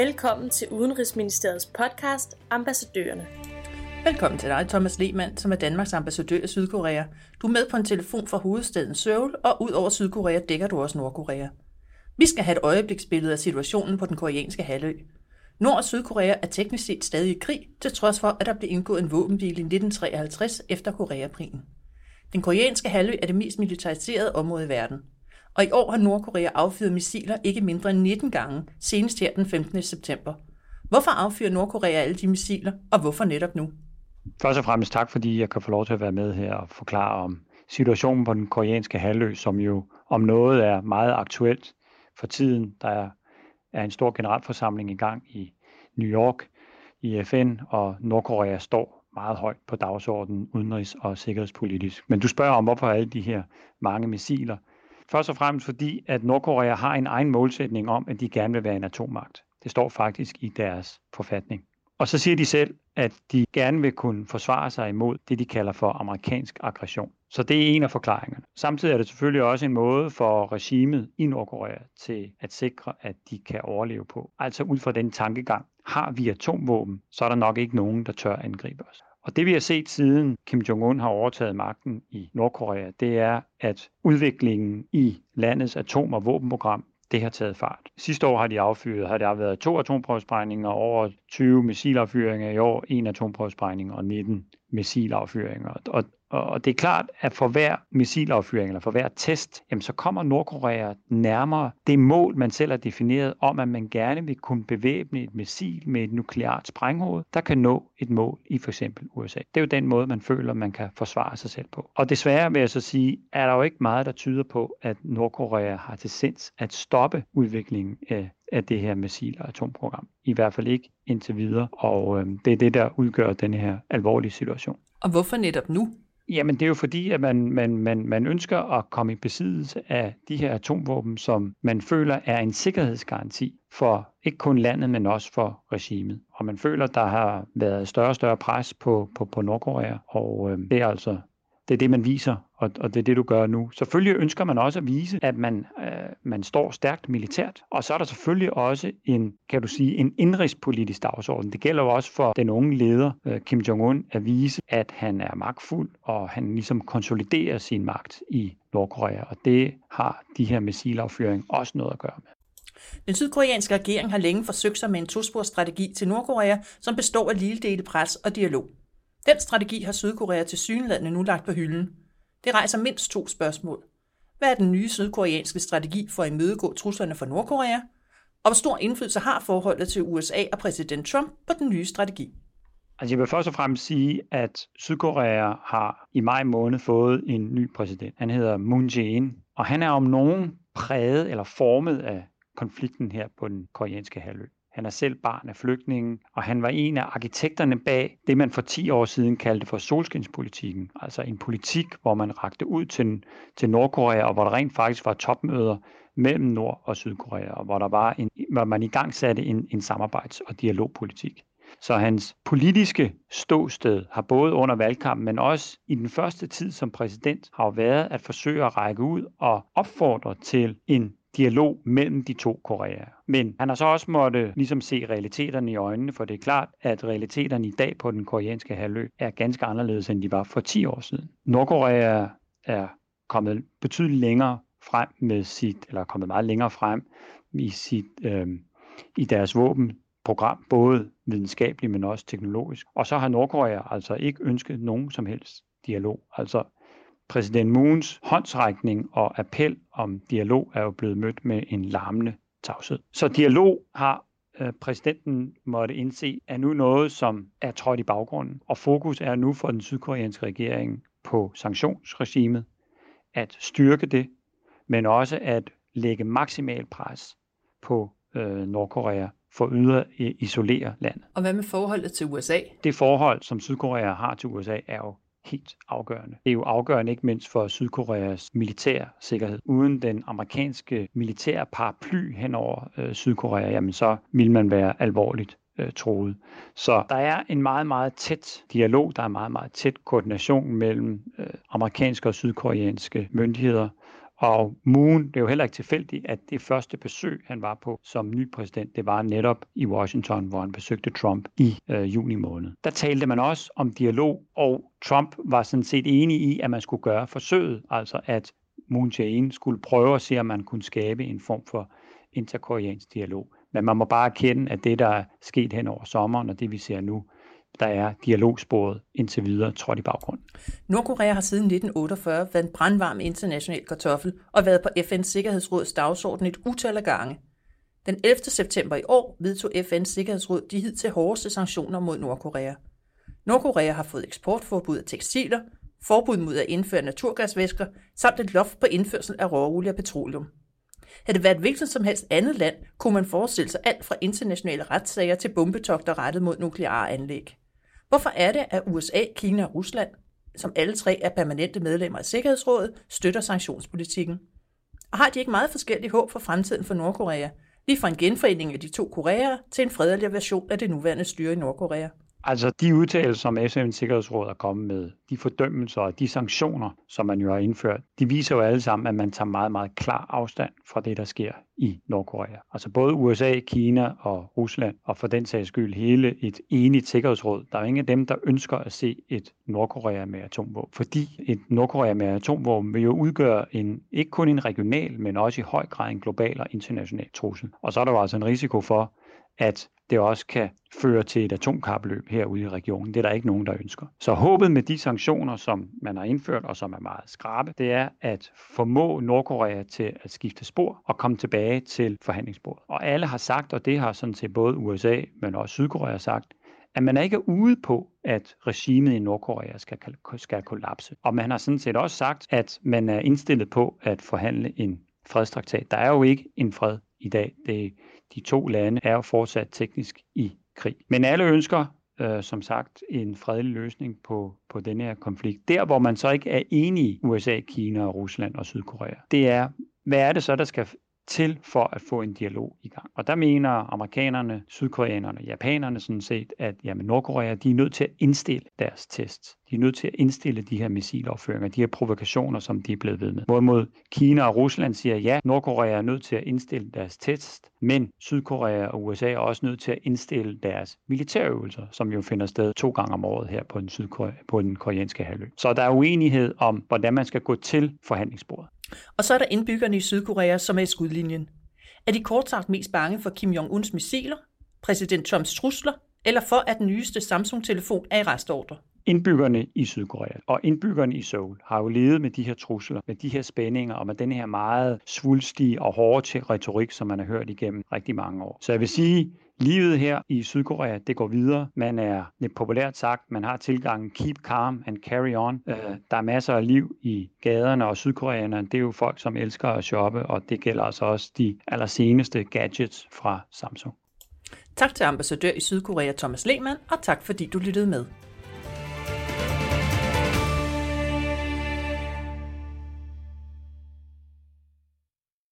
Velkommen til Udenrigsministeriets podcast Ambassadørerne. Velkommen til dig, Thomas Lehmann, som er Danmarks ambassadør i Sydkorea. Du er med på en telefon fra hovedstaden Seoul, og ud over Sydkorea dækker du også Nordkorea. Vi skal have et øjebliksbillede af situationen på den koreanske halvø. Nord- og Sydkorea er teknisk set stadig i krig, til trods for, at der blev indgået en våbenhvile i 1953 efter Koreakrigen. Den koreanske halvø er det mest militariserede område i verden. Og i år har Nordkorea affyret missiler ikke mindre end 19 gange, senest her den 15. september. Hvorfor affyrer Nordkorea alle de missiler, og hvorfor netop nu? Først og fremmest tak, fordi jeg kan få lov til at være med her og forklare om situationen på den koreanske halvø, som jo om noget er meget aktuelt for tiden. Der er en stor generalforsamling i gang i New York i FN, og Nordkorea står meget højt på dagsordenen udenrigs- og sikkerhedspolitisk. Men du spørger om, hvorfor alle de her mange missiler. Først og fremmest fordi, at Nordkorea har en egen målsætning om, at de gerne vil være en atommagt. Det står faktisk i deres forfatning. Og så siger de selv, at de gerne vil kunne forsvare sig imod det, de kalder for amerikansk aggression. Så det er en af forklaringerne. Samtidig er det selvfølgelig også en måde for regimet i Nordkorea til at sikre, at de kan overleve på. Altså ud fra den tankegang, har vi atomvåben, så er der nok ikke nogen, der tør angribe os. Og det vi har set siden Kim Jong-un har overtaget magten i Nordkorea, det er, at udviklingen i landets atom- og våbenprogram det har taget fart. Sidste år har de affyret, har der været to atomprøvesprængninger, over 20 missilaffyringer i år, en atomprøvesprængning og 19 missilaffyringer. Og, og det er klart, at for hver missilaffyring eller for hver test, jamen så kommer Nordkorea nærmere det mål, man selv har defineret om, at man gerne vil kunne bevæbne et missil med et nukleart sprænghoved, der kan nå et mål i for eksempel USA. Det er jo den måde, man føler, man kan forsvare sig selv på. Og desværre vil jeg så sige, er der jo ikke meget, der tyder på, at Nordkorea har til sinds at stoppe udviklingen af af det her missil- og atomprogram. I hvert fald ikke indtil videre, og øh, det er det, der udgør den her alvorlige situation. Og hvorfor netop nu? Jamen det er jo fordi, at man, man, man, man ønsker at komme i besiddelse af de her atomvåben, som man føler er en sikkerhedsgaranti for ikke kun landet, men også for regimet. Og man føler, der har været større og større pres på, på, på Nordkorea, og øh, det er altså det er det, man viser, og, og det er det, du gør nu. Selvfølgelig ønsker man også at vise, at man, øh, man står stærkt militært, og så er der selvfølgelig også en, kan du sige, en indrigspolitisk dagsorden. Det gælder jo også for den unge leder, øh, Kim Jong-un, at vise, at han er magtfuld, og han ligesom konsoliderer sin magt i Nordkorea, og det har de her missilaffyring også noget at gøre med. Den sydkoreanske regering har længe forsøgt sig med en tosporsstrategi til Nordkorea, som består af lille dele pres og dialog. Den strategi har Sydkorea til synlædende nu lagt på hylden. Det rejser mindst to spørgsmål. Hvad er den nye sydkoreanske strategi for at imødegå truslerne fra Nordkorea? Og hvor stor indflydelse har forholdet til USA og præsident Trump på den nye strategi? Altså jeg vil først og fremmest sige, at Sydkorea har i maj måned fået en ny præsident. Han hedder Moon Jae-in, og han er om nogen præget eller formet af konflikten her på den koreanske halvø. Han er selv barn af flygtningen, og han var en af arkitekterne bag det, man for 10 år siden kaldte for solskinspolitikken. Altså en politik, hvor man rakte ud til, til Nordkorea, og hvor der rent faktisk var topmøder mellem Nord- og Sydkorea, og hvor, der var en, hvor man i gang satte en, en samarbejds- og dialogpolitik. Så hans politiske ståsted har både under valgkampen, men også i den første tid som præsident, har været at forsøge at række ud og opfordre til en dialog mellem de to Koreaer. Men han har så også måtte ligesom se realiteterne i øjnene, for det er klart, at realiteterne i dag på den koreanske halvø er ganske anderledes, end de var for 10 år siden. Nordkorea er kommet betydeligt længere frem med sit, eller kommet meget længere frem i, sit, øh, i deres våbenprogram, både videnskabeligt, men også teknologisk. Og så har Nordkorea altså ikke ønsket nogen som helst dialog. Altså præsident Moons håndsrækning og appel om dialog er jo blevet mødt med en larmende tavshed. Så dialog har øh, præsidenten måtte indse, er nu noget, som er trådt i baggrunden. Og fokus er nu for den sydkoreanske regering på sanktionsregimet, at styrke det, men også at lægge maksimal pres på øh, Nordkorea for yder isolere landet. Og hvad med forholdet til USA? Det forhold, som Sydkorea har til USA, er jo helt afgørende. Det er jo afgørende ikke mindst for Sydkoreas militær sikkerhed. Uden den amerikanske militære paraply hen over øh, Sydkorea, jamen så vil man være alvorligt øh, troet. Så der er en meget, meget tæt dialog, der er meget, meget tæt koordination mellem øh, amerikanske og sydkoreanske myndigheder, og Moon, det er jo heller ikke tilfældigt, at det første besøg, han var på som ny præsident, det var netop i Washington, hvor han besøgte Trump i øh, juni måned. Der talte man også om dialog, og Trump var sådan set enig i, at man skulle gøre forsøget, altså at Moon Jae-in skulle prøve at se, om man kunne skabe en form for interkoreansk dialog. Men man må bare erkende, at det, der er sket hen over sommeren, og det vi ser nu, der er dialogsporet indtil videre trådt i baggrund. Nordkorea har siden 1948 været en brandvarm international kartoffel og været på FN's Sikkerhedsråds dagsorden et utal af gange. Den 11. september i år vedtog FN's Sikkerhedsråd de hidtil hårdeste sanktioner mod Nordkorea. Nordkorea har fået eksportforbud af tekstiler, forbud mod at indføre naturgasvæsker, samt et loft på indførsel af råolie og petroleum. Havde det været et hvilket som helst andet land, kunne man forestille sig alt fra internationale retssager til bombetogter rettet mod nukleare anlæg. Hvorfor er det, at USA, Kina og Rusland, som alle tre er permanente medlemmer af Sikkerhedsrådet, støtter sanktionspolitikken? Og har de ikke meget forskellige håb for fremtiden for Nordkorea, lige fra en genforening af de to Koreaer til en fredelig version af det nuværende styre i Nordkorea? Altså de udtalelser, som FN's Sikkerhedsråd er kommet med, de fordømmelser og de sanktioner, som man jo har indført, de viser jo alle sammen, at man tager meget, meget klar afstand fra det, der sker i Nordkorea. Altså både USA, Kina og Rusland, og for den sags skyld hele et enigt sikkerhedsråd. Der er ingen af dem, der ønsker at se et Nordkorea med atomvåben. Fordi et Nordkorea med atomvåben vil jo udgøre en, ikke kun en regional, men også i høj grad en global og international trussel. Og så er der jo altså en risiko for, at det også kan føre til et atomkapløb herude i regionen. Det er der ikke nogen, der ønsker. Så håbet med de sanktioner, som man har indført, og som er meget skrabe, det er at formå Nordkorea til at skifte spor og komme tilbage til forhandlingsbordet. Og alle har sagt, og det har sådan set både USA, men også Sydkorea sagt, at man er ikke ude på, at regimet i Nordkorea skal, skal kollapse. Og man har sådan set også sagt, at man er indstillet på at forhandle en fredstraktat. Der er jo ikke en fred i dag. Det de to lande er jo fortsat teknisk i krig. Men alle ønsker, øh, som sagt, en fredelig løsning på, på denne her konflikt. Der, hvor man så ikke er enige, USA, Kina, Rusland og Sydkorea, det er, hvad er det så, der skal til for at få en dialog i gang. Og der mener amerikanerne, sydkoreanerne og japanerne sådan set, at jamen, Nordkorea de er nødt til at indstille deres tests. De er nødt til at indstille de her missilopføringer, de her provokationer, som de er blevet ved med. Hvorimod Kina og Rusland siger, ja, Nordkorea er nødt til at indstille deres test, men Sydkorea og USA er også nødt til at indstille deres militærøvelser, som jo finder sted to gange om året her på den, Sydkorea, på den koreanske halvø. Så der er uenighed om, hvordan man skal gå til forhandlingsbordet. Og så er der indbyggerne i Sydkorea, som er i skudlinjen. Er de kort sagt mest bange for Kim Jong-uns missiler, præsident Trumps trusler, eller for at den nyeste Samsung-telefon er i restordre? Indbyggerne i Sydkorea og indbyggerne i Seoul har jo levet med de her trusler, med de her spændinger og med den her meget svulstige og hårde retorik, som man har hørt igennem rigtig mange år. Så jeg vil sige, Livet her i Sydkorea, det går videre. Man er lidt populært sagt, man har tilgangen keep calm and carry on. Øh, der er masser af liv i gaderne, og sydkoreanerne, det er jo folk, som elsker at shoppe, og det gælder altså også de allerseneste gadgets fra Samsung. Tak til ambassadør i Sydkorea Thomas Lehmann, og tak fordi du lyttede med.